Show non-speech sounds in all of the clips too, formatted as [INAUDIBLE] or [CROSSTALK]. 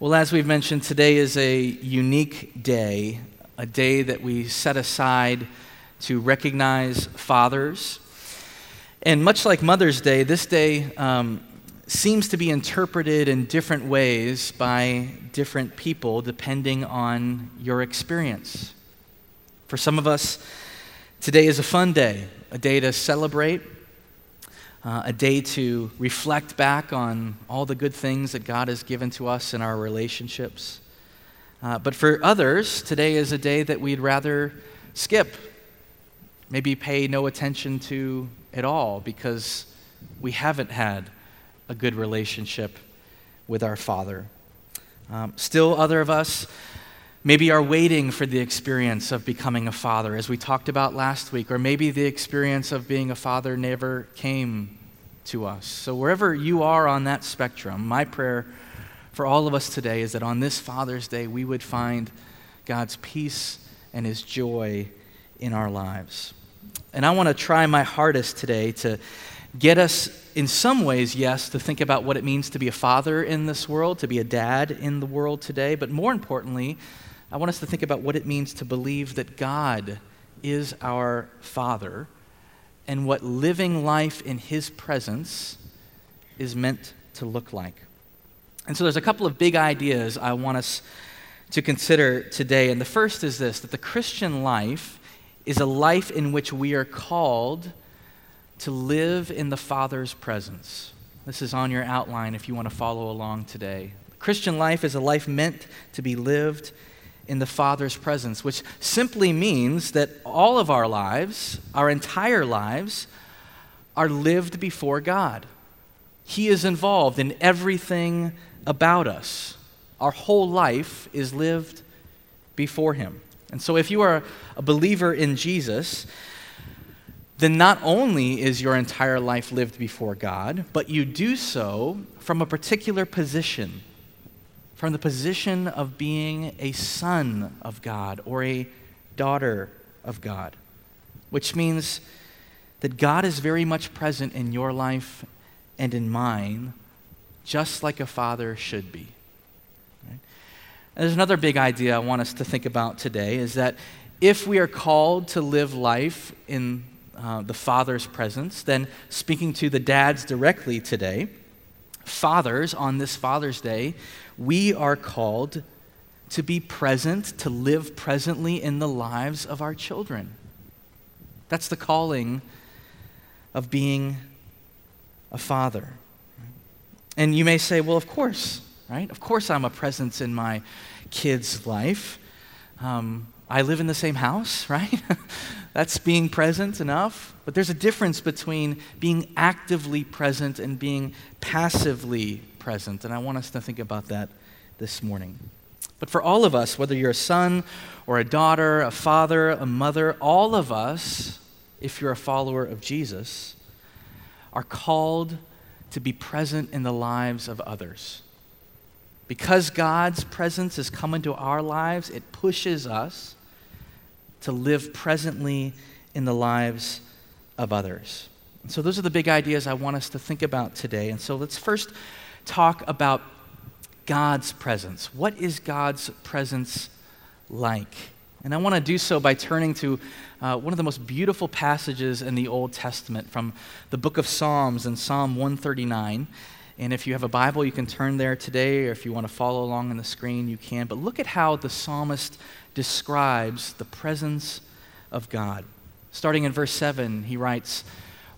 Well, as we've mentioned, today is a unique day, a day that we set aside to recognize fathers. And much like Mother's Day, this day um, seems to be interpreted in different ways by different people depending on your experience. For some of us, today is a fun day, a day to celebrate uh, a day to reflect back on all the good things that God has given to us in our relationships. Uh, but for others, today is a day that we'd rather skip, maybe pay no attention to at all because we haven't had a good relationship with our Father. Um, still, other of us maybe are waiting for the experience of becoming a father, as we talked about last week, or maybe the experience of being a father never came to us. So, wherever you are on that spectrum, my prayer for all of us today is that on this Father's Day, we would find God's peace and His joy in our lives. And I want to try my hardest today to get us, in some ways, yes, to think about what it means to be a father in this world, to be a dad in the world today, but more importantly, I want us to think about what it means to believe that God is our Father and what living life in His presence is meant to look like. And so there's a couple of big ideas I want us to consider today. And the first is this that the Christian life is a life in which we are called to live in the Father's presence. This is on your outline if you want to follow along today. Christian life is a life meant to be lived in the Father's presence, which simply means that all of our lives, our entire lives, are lived before God. He is involved in everything about us. Our whole life is lived before Him. And so, if you are a believer in Jesus, then not only is your entire life lived before God, but you do so from a particular position from the position of being a son of God or a daughter of God, which means that God is very much present in your life and in mine, just like a father should be. There's another big idea I want us to think about today is that if we are called to live life in uh, the Father's presence, then speaking to the dads directly today, fathers on this Father's Day, we are called to be present, to live presently in the lives of our children. That's the calling of being a father. And you may say, well, of course, right? Of course, I'm a presence in my kid's life. Um, I live in the same house, [LAUGHS] right? That's being present enough. But there's a difference between being actively present and being passively present. And I want us to think about that this morning. But for all of us, whether you're a son or a daughter, a father, a mother, all of us, if you're a follower of Jesus, are called to be present in the lives of others. Because God's presence has come into our lives, it pushes us to live presently in the lives of others. And so, those are the big ideas I want us to think about today. And so, let's first talk about God's presence. What is God's presence like? And I want to do so by turning to uh, one of the most beautiful passages in the Old Testament from the book of Psalms in Psalm 139. And if you have a Bible, you can turn there today, or if you want to follow along on the screen, you can. But look at how the psalmist describes the presence of God. Starting in verse 7, he writes,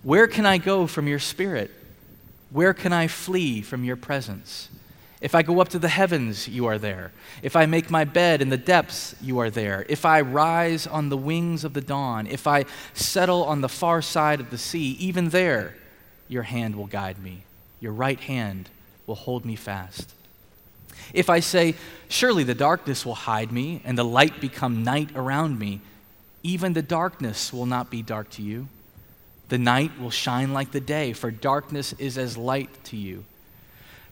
Where can I go from your spirit? Where can I flee from your presence? If I go up to the heavens, you are there. If I make my bed in the depths, you are there. If I rise on the wings of the dawn, if I settle on the far side of the sea, even there, your hand will guide me. Your right hand will hold me fast. If I say, Surely the darkness will hide me, and the light become night around me, even the darkness will not be dark to you. The night will shine like the day, for darkness is as light to you.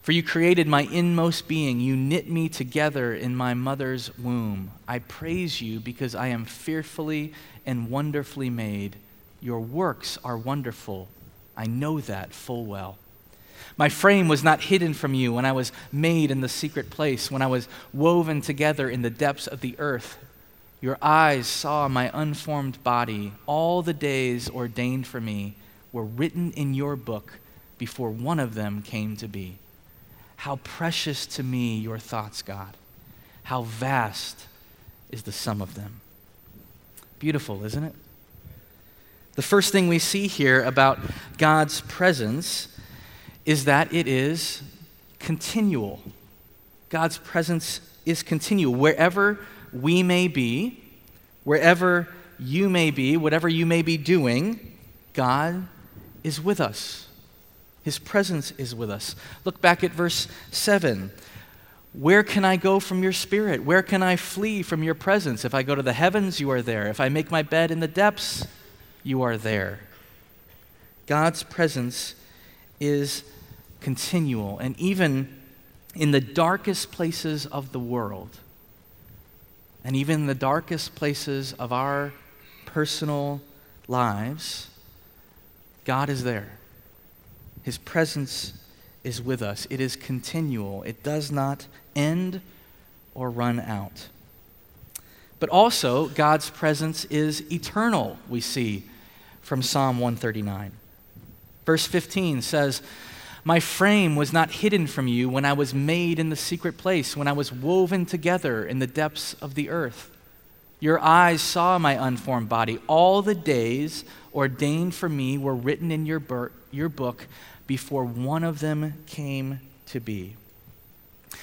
For you created my inmost being. You knit me together in my mother's womb. I praise you because I am fearfully and wonderfully made. Your works are wonderful. I know that full well. My frame was not hidden from you when I was made in the secret place, when I was woven together in the depths of the earth. Your eyes saw my unformed body. All the days ordained for me were written in your book before one of them came to be. How precious to me your thoughts, God. How vast is the sum of them. Beautiful, isn't it? The first thing we see here about God's presence is that it is continual. God's presence is continual. Wherever we may be, wherever you may be, whatever you may be doing, God is with us. His presence is with us. Look back at verse 7. Where can I go from your spirit? Where can I flee from your presence? If I go to the heavens, you are there. If I make my bed in the depths, you are there. God's presence is continual. And even in the darkest places of the world, and even in the darkest places of our personal lives, God is there. His presence is with us. It is continual, it does not end or run out. But also, God's presence is eternal, we see from Psalm 139. Verse 15 says, My frame was not hidden from you when I was made in the secret place, when I was woven together in the depths of the earth. Your eyes saw my unformed body. All the days ordained for me were written in your, bur- your book before one of them came to be.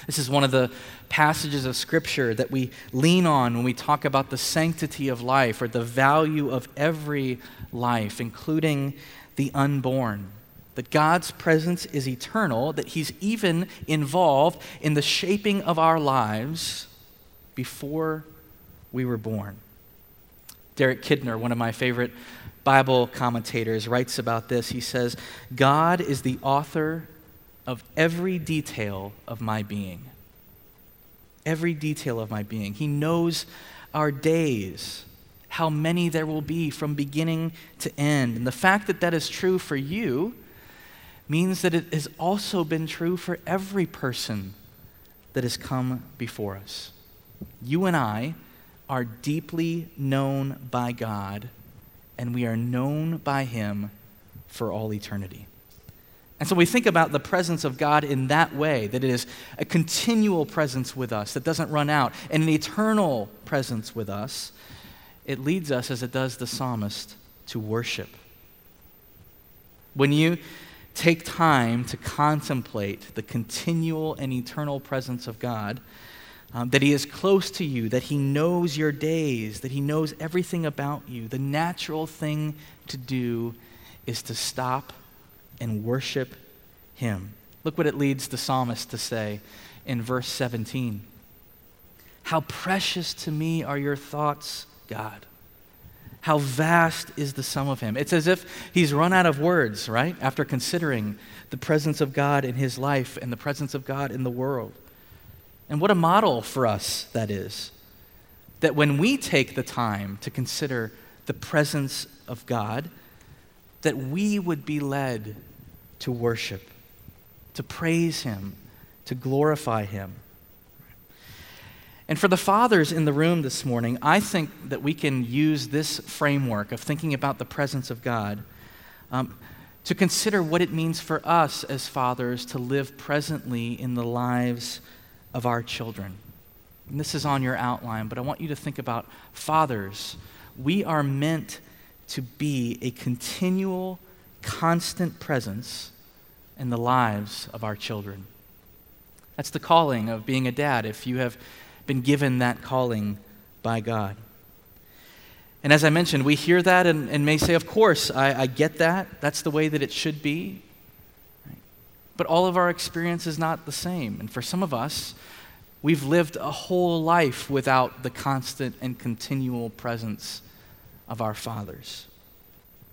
This is one of the passages of Scripture that we lean on when we talk about the sanctity of life or the value of every life, including the unborn. That God's presence is eternal, that He's even involved in the shaping of our lives before we were born. Derek Kidner, one of my favorite Bible commentators, writes about this. He says, God is the author of every detail of my being. Every detail of my being. He knows our days, how many there will be from beginning to end. And the fact that that is true for you means that it has also been true for every person that has come before us. You and I are deeply known by God, and we are known by Him for all eternity. And so we think about the presence of God in that way, that it is a continual presence with us that doesn't run out, and an eternal presence with us. It leads us, as it does the psalmist, to worship. When you take time to contemplate the continual and eternal presence of God, um, that He is close to you, that He knows your days, that He knows everything about you, the natural thing to do is to stop and worship him. Look what it leads the psalmist to say in verse 17 How precious to me are your thoughts, God. How vast is the sum of him. It's as if he's run out of words, right? After considering the presence of God in his life and the presence of God in the world. And what a model for us that is. That when we take the time to consider the presence of God, that we would be led to worship, to praise Him, to glorify Him. And for the fathers in the room this morning, I think that we can use this framework of thinking about the presence of God um, to consider what it means for us as fathers to live presently in the lives of our children. And this is on your outline, but I want you to think about fathers. We are meant to be a continual, constant presence in the lives of our children. That's the calling of being a dad, if you have been given that calling by God. And as I mentioned, we hear that and, and may say, Of course, I, I, get that. That's the way that it should be. But all of our experience is not the same. And for some of us, we've lived a whole life without the constant and continual presence of our fathers.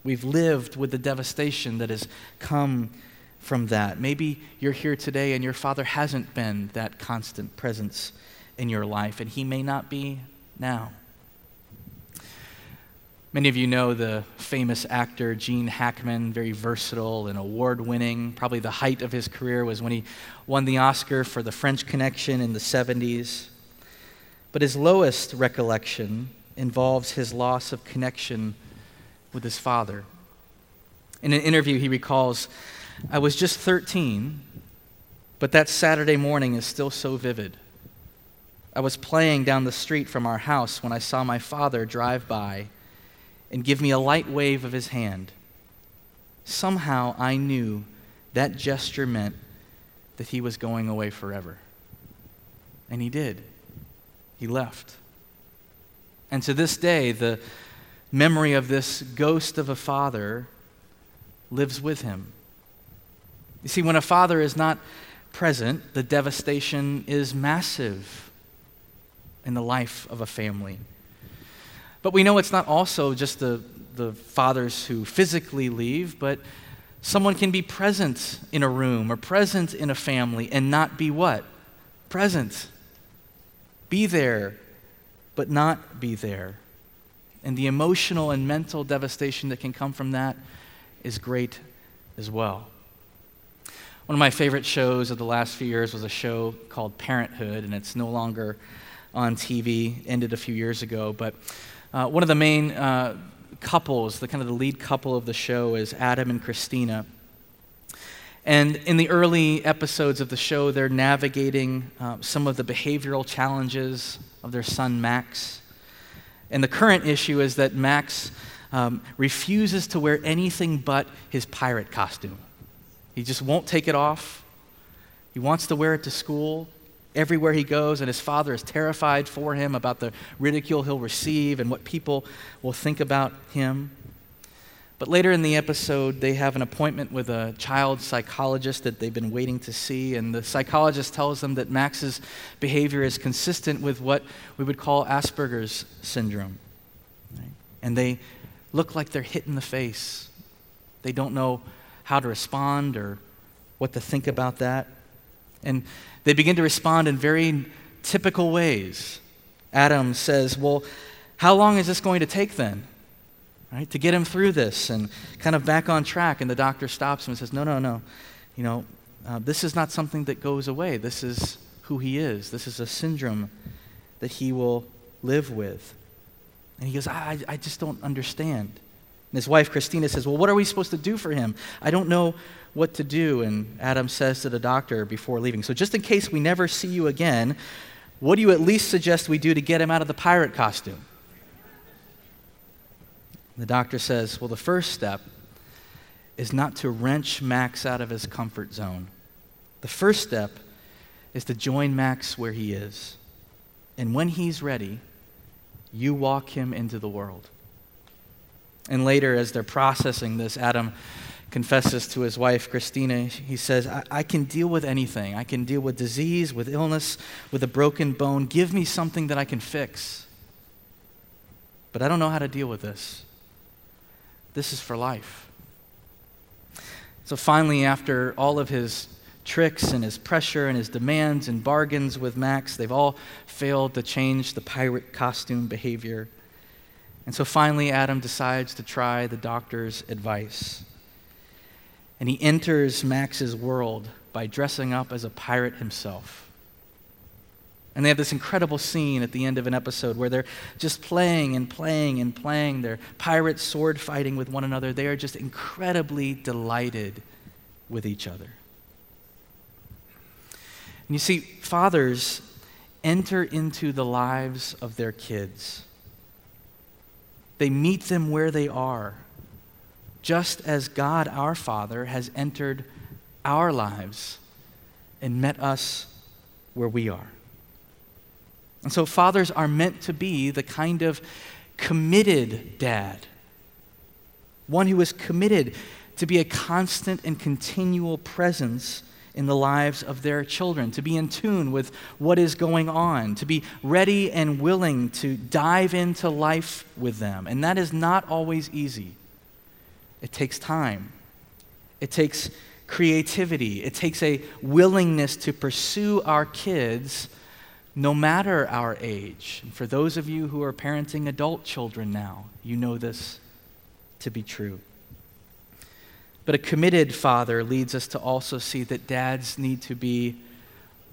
We've lived with the devastation that has come from that. Maybe you're here today and your father hasn't been that constant presence in your life, and he may not be now. Many of you know the famous actor Gene Hackman, very versatile and award winning. Probably the height of his career was when he won the Oscar for The French Connection in the 70s. But his lowest recollection involves his loss of connection with his father. In an interview, he recalls, I was just 13, but that Saturday morning is still so vivid. I was playing down the street from our house when I saw my father drive by and give me a light wave of his hand. Somehow I knew that gesture meant that he was going away forever. And he did. He left. And to this day, the memory of this ghost of a father lives with him. You see, when a father is not present, the devastation is massive in the life of a family. But we know it's not also just the, the fathers who physically leave, but someone can be present in a room or present in a family and not be what? Present. Be there, but not be there. And the emotional and mental devastation that can come from that is great as well. One of my favorite shows of the last few years was a show called Parenthood, and it's no longer on TV, ended a few years ago. But uh, one of the main uh, couples, the kind of the lead couple of the show, is Adam and Christina. And in the early episodes of the show, they're navigating uh, some of the behavioral challenges of their son Max. And the current issue is that Max um, refuses to wear anything but his pirate costume. He just won't take it off. He wants to wear it to school everywhere he goes, and his father is terrified for him about the ridicule he'll receive and what people will think about him. But later in the episode, they have an appointment with a child psychologist that they've been waiting to see, and the psychologist tells them that Max's behavior is consistent with what we would call Asperger's syndrome. And they look like they're hit in the face. They don't know how to respond or what to think about that. And they begin to respond in very typical ways. Adam says, Well, how long is this going to take then? Right, to get him through this and kind of back on track. And the doctor stops him and says, No, no, no. You know, uh, this is not something that goes away. This is who he is. This is a syndrome that he will live with. And he goes, I, I just don't understand. And his wife, Christina, says, Well, what are we supposed to do for him? I don't know what to do. And Adam says to the doctor before leaving, So, just in case we never see you again, what do you at least suggest we do to get him out of the pirate costume? The doctor says, Well, the first step is not to wrench Max out of his comfort zone. The first step is to join Max where he is. And when he's ready, you walk him into the world. And later, as they're processing this, Adam confesses to his wife, Christina, he says, I, I, can deal with anything. I can deal with disease, with illness, with a broken bone. Give me something that I can fix. But I don't know how to deal with this. This is for life. So finally, after all of his tricks and his pressure and his demands and bargains with Max, they've all failed to change the pirate costume behavior. And so finally, Adam decides to try the doctor's advice and he enters Max's world by dressing up as a pirate himself. And they have this incredible scene at the end of an episode where they're just playing and playing and playing. They're pirate sword fighting with one another. They are just incredibly delighted with each other. And you see, fathers enter into the lives of their kids, they meet them where they are just as God our Father has entered our lives and met us where we are. And so, fathers are meant to be the kind of committed dad, one who is committed to be a constant and continual presence in the lives of their children, to be in tune with what is going on, to be ready and willing to dive into life with them. And that is not always easy. It takes time, it takes creativity, it takes a willingness to pursue our kids no matter our age. And for those of you who are parenting adult children now, you know this to be true. But a committed father leads us to also see that dads need to be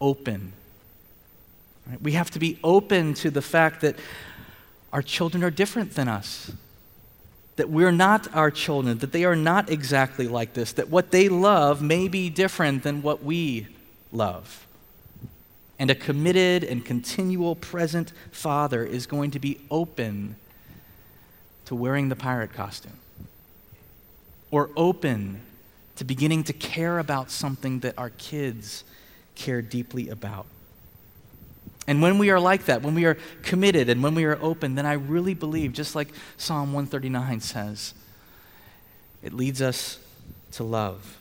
open. Right? We have to be open to the fact that our children are different than us. That we're not our children, that they are not exactly like this, that what they love may be different than what we love. And a committed and continual present father is going to be open to wearing the pirate costume or open to beginning to care about something that our kids care deeply about. And when we are like that, when we are committed and when we are open, then I really believe, just like Psalm 139 says, it leads us to love.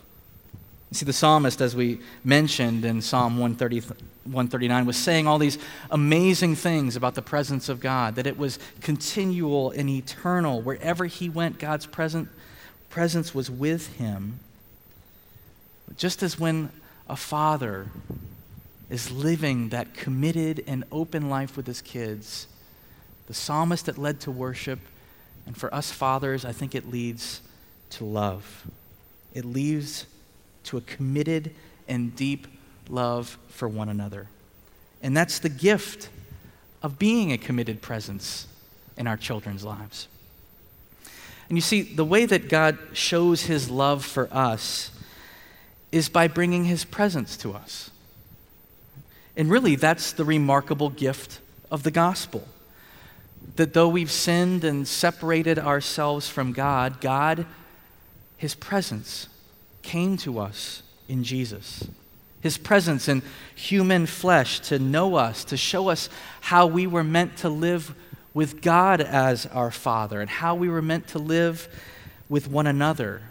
You see, the psalmist, as we mentioned in Psalm 130, 139, was saying all these amazing things about the presence of God, that it was continual and eternal. Wherever he went, God's present, presence was with him. Just as when a father is living that committed and open life with his kids, the psalmist that led to worship, and for us fathers, I think it leads to love. It leads to a committed and deep love for one another. And that's the gift of being a committed presence in our children's lives. And you see, the way that God shows his love for us is by bringing his presence to us. And really, that's the remarkable gift of the gospel. That though we've sinned and separated ourselves from God, God, his presence, came to us in Jesus. His presence in human flesh to know us, to show us how we were meant to live with God as our Father and how we were meant to live with one another,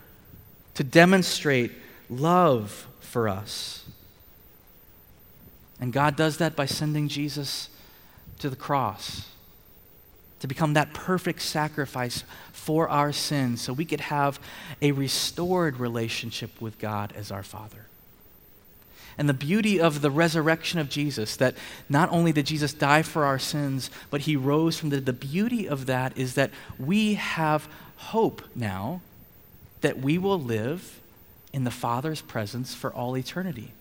to demonstrate love for us. And God does that by sending Jesus to the cross to become that perfect sacrifice for our sins so we could have a restored relationship with God as our Father. And the beauty of the resurrection of Jesus, that not only did Jesus die for our sins, but he rose from the, the beauty of that is that we have hope now that we will live in the Father's presence for all eternity.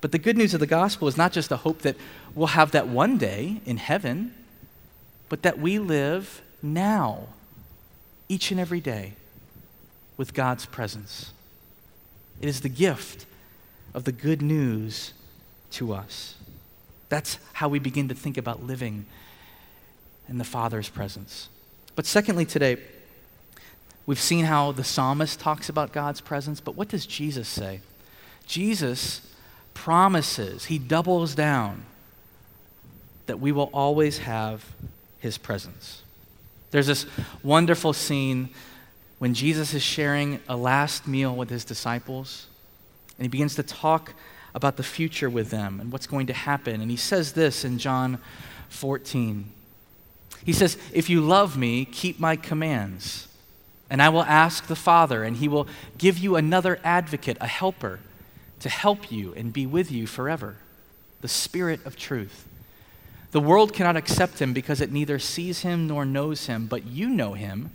But the good news of the gospel is not just a hope that we'll have that one day in heaven but that we live now, each and every day, with God's presence. It is the gift of the good news to us. That's how we begin to think about living in the Father's presence. But secondly, today, we've seen how the psalmist talks about God's presence, but what does Jesus say? Jesus promises, he doubles down that we will always have his presence. There's this wonderful scene when Jesus is sharing a last meal with his disciples, and he begins to talk about the future with them and what's going to happen. And he says this in John 14. He says, If you love me, keep my commands. And I will ask the Father, and he will give you another advocate, a helper, to help you and be with you forever the Spirit of truth. The world cannot accept him because it neither sees him nor knows him, but you know him,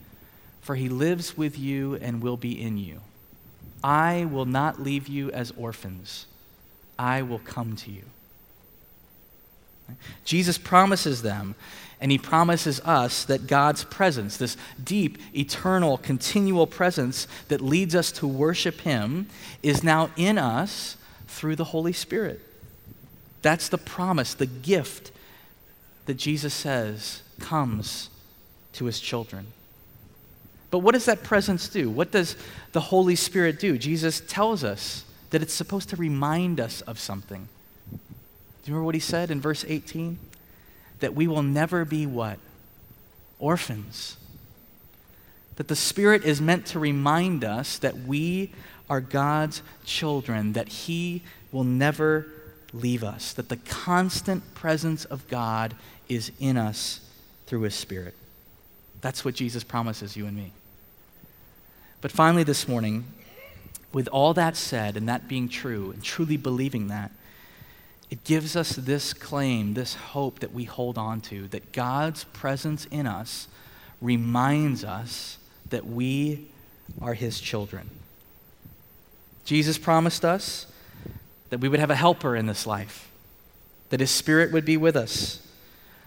for he lives with you and will be in you. I will not leave you as orphans, I will come to you. Jesus promises them, and he promises us that God's presence, this deep, eternal, continual presence that leads us to worship him, is now in us through the Holy Spirit. That's the promise, the gift that Jesus says comes to his children. But what does that presence do? What does the Holy Spirit do? Jesus tells us that it's supposed to remind us of something. Do you remember what he said in verse 18? That we will never be what? Orphans. That the Spirit is meant to remind us that we are God's children, that He will never leave us, that the constant presence of God is in us through his Spirit. That's what Jesus promises you and me. But finally, this morning, with all that said and that being true and truly believing that, it gives us this claim, this hope that we hold on to, that God's presence in us reminds us that we are his children. Jesus promised us that we would have a helper in this life, that his spirit would be with us,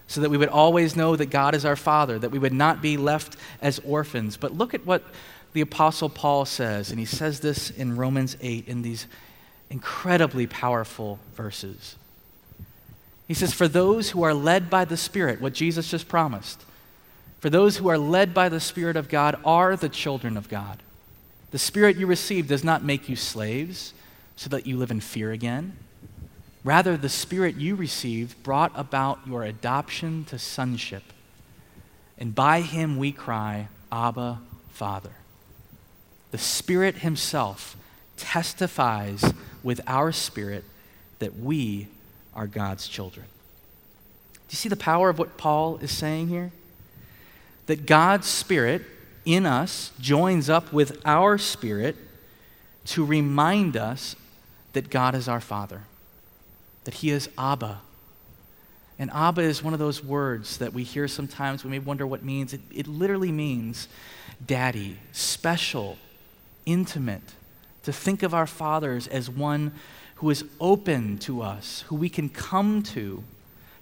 so that we would always know that God is our Father, that we would not be left as orphans. But look at what the Apostle Paul says, and he says this in Romans 8 in these incredibly powerful verses. He says, For those who are led by the Spirit, what Jesus just promised, for those who are led by the Spirit of God are the children of God. The Spirit you receive does not make you slaves so that you live in fear again. Rather, the Spirit you received brought about your adoption to sonship. And by him we cry, Abba, Father. The Spirit Himself testifies with our spirit that we are God's children. Do you see the power of what Paul is saying here? That God's Spirit in us joins up with our spirit to remind us that God is our Father, that He is Abba. And Abba is one of those words that we hear sometimes, we may wonder what it means. It, it literally means daddy, special, intimate, to think of our fathers as one who is open to us, who we can come to,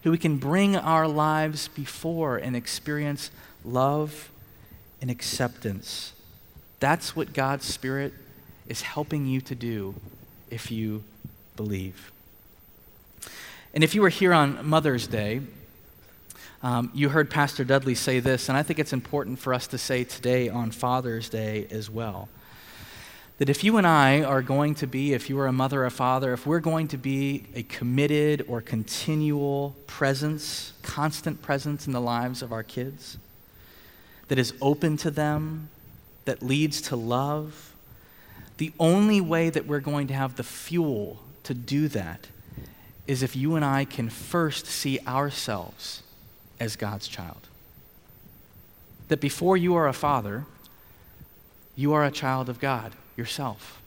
who we can bring our lives before and experience love and acceptance. That's what God's Spirit is helping you to do if you believe. And if you were here on Mother's Day, um, you heard Pastor Dudley say this, and I think it's important for us to say today on Father's Day as well that if you and I are going to be, if you are a mother or a father, if we're going to be a committed or continual presence, constant presence in the lives of our kids, that is open to them, that leads to love, the only way that we're going to have the fuel to do that is if you and I can first see ourselves as God's child. That before you are a father, you are a child of God yourself.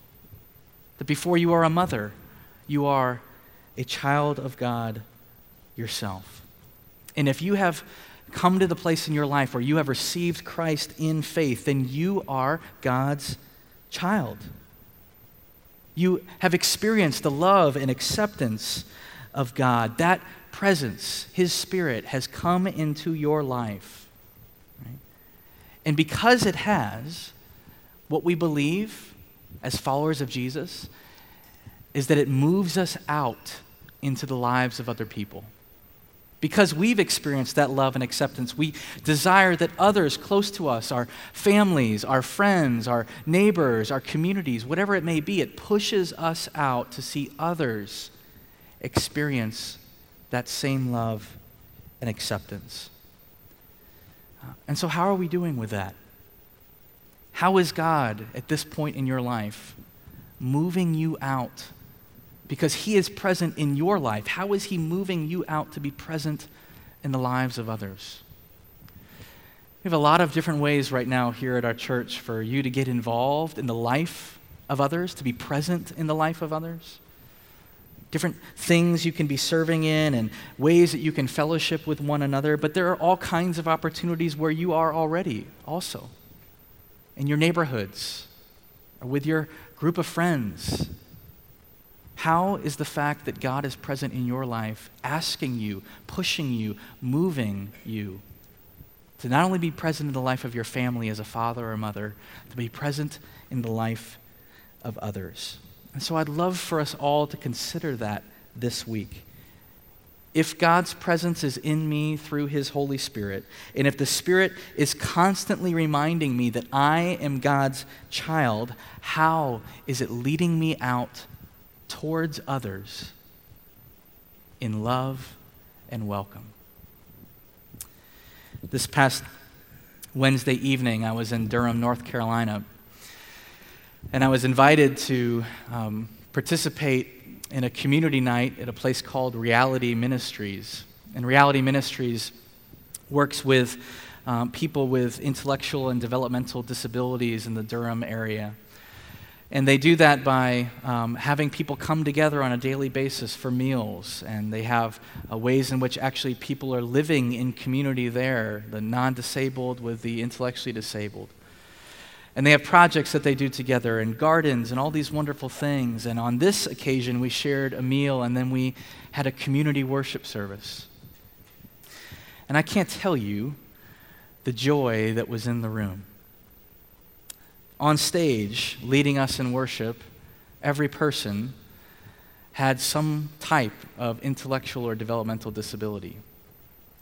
That before you are a mother, you are a child of God yourself. And if you have come to the place in your life where you have received Christ in faith, then you are God's child. You have experienced the love and acceptance of God. That presence, His Spirit, has come into your life. Right? And because it has, what we believe as followers of Jesus is that it moves us out into the lives of other people. Because we've experienced that love and acceptance, we desire that others close to us, our families, our friends, our neighbors, our communities, whatever it may be, it pushes us out to see others experience that same love and acceptance. Uh, and so, how are we doing with that? How is God at this point in your life moving you out? Because He is present in your life. How is He moving you out to be present in the lives of others? We have a lot of different ways right now here at our church for you to get involved in the life of others, to be present in the life of others. Different things you can be serving in and ways that you can fellowship with one another, but there are all kinds of opportunities where you are already also in your neighborhoods or with your group of friends? How is the fact that God is present in your life asking you, pushing you, moving you to not only be present in the life of your family as a father or mother, to be present in the life of others? And so I'd love for us all to consider that this week if God's presence is in me through His Holy Spirit, and if the Spirit is constantly reminding me that I am God's child, how is it leading me out towards others in love and welcome? This past Wednesday evening, I was in Durham, North Carolina, and I was invited to um, participate in a community night at a place called Reality Ministries. And Reality Ministries works with um, people with intellectual and developmental disabilities in the Durham area. And they do that by um, having people come together on a daily basis for meals. And they have uh, ways in which actually people are living in community there the non disabled with the intellectually disabled. And they have projects that they do together and gardens and all these wonderful things. And on this occasion, we shared a meal and then we had a community worship service. And I can't tell you the joy that was in the room. On stage, leading us in worship, every person had some type of intellectual or developmental disability.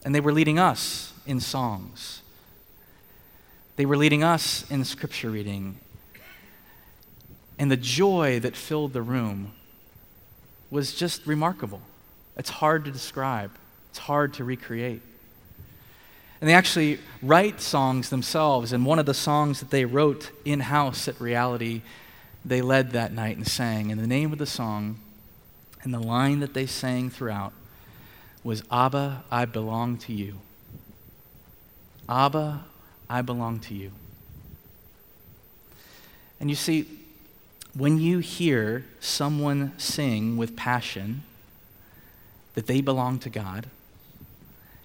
And they were leading us in songs. They were leading us in scripture reading. And the joy that filled the room was just remarkable. It's hard to describe, it's hard to recreate. And they actually write songs themselves. And one of the songs that they wrote in house at Reality, they led that night and sang. And the name of the song and the line that they sang throughout was Abba, I belong to you. Abba, I belong to you. And you see, when you hear someone sing with passion that they belong to God,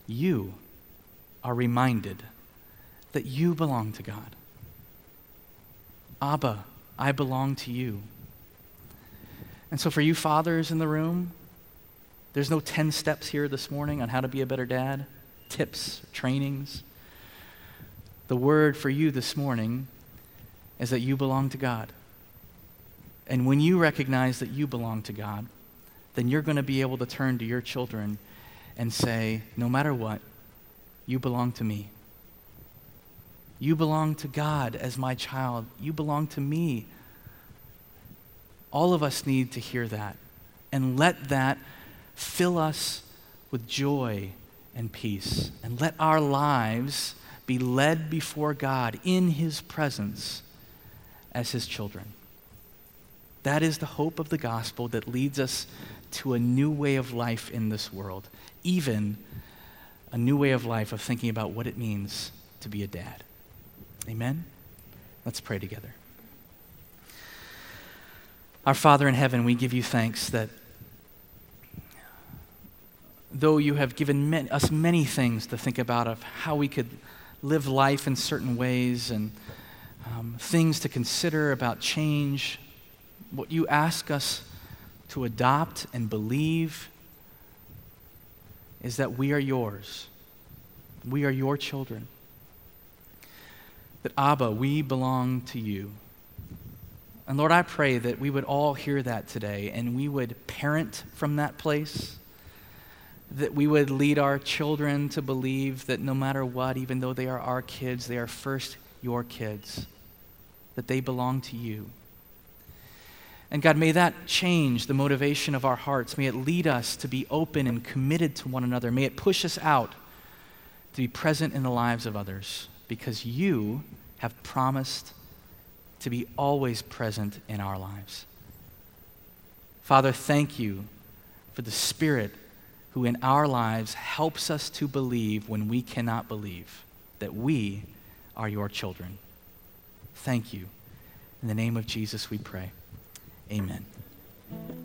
you are reminded that you belong to God. Abba, I belong to you. And so, for you fathers in the room, there's no 10 steps here this morning on how to be a better dad, tips, trainings. The word for you this morning is that you belong to God. And when you recognize that you belong to God, then you're going to be able to turn to your children and say, no matter what, you belong to me. You belong to God as my child. You belong to me. All of us need to hear that and let that fill us with joy and peace. And let our lives be led before God in His presence as His children. That is the hope of the gospel that leads us to a new way of life in this world, even a new way of life of thinking about what it means to be a dad. Amen? Let's pray together. Our Father in heaven, we give you thanks that though you have given us many things to think about of how we could live life in certain ways and um, things to consider about change, what you ask us to adopt and believe is that we are yours. We are your children. That Abba, we belong to you. And Lord, I pray that we would all hear that today and we would parent from that place. That we would lead our children to believe that no matter what, even though they are our kids, they are first your kids, that they belong to you. And God, may that change the motivation of our hearts. May it lead us to be open and committed to one another. May it push us out to be present in the lives of others because you have promised to be always present in our lives. Father, thank you for the Spirit who in our lives helps us to believe when we cannot believe that we are your children. Thank you. In the name of Jesus, we pray. Amen.